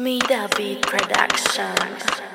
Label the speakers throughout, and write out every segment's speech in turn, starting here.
Speaker 1: Meet Beat Productions.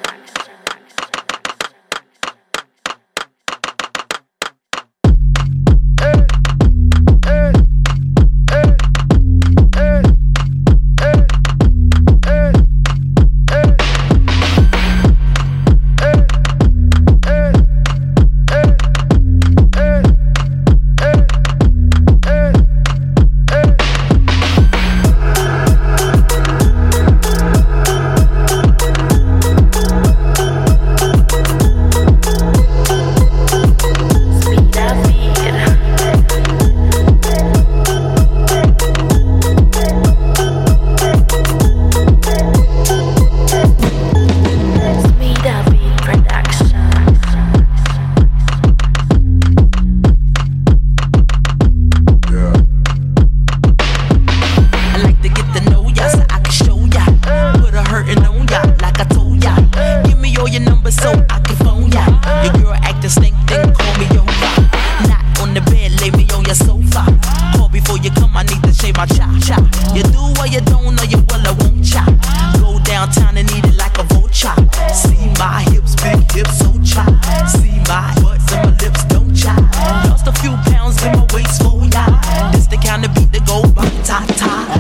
Speaker 2: so I can phone ya. Your girl acting stink. then call me on. Not on the bed, lay me on your sofa. Call before you come, I need to shave my cha cha. You do what you don't, know you well, I won't chop. Go downtown and eat it like a vulture. See my hips, big hips, so chop. See my butts and my lips, don't chop. Lost a few pounds in my waist, oh, for ya. This the kind of beat that go ba ta ta.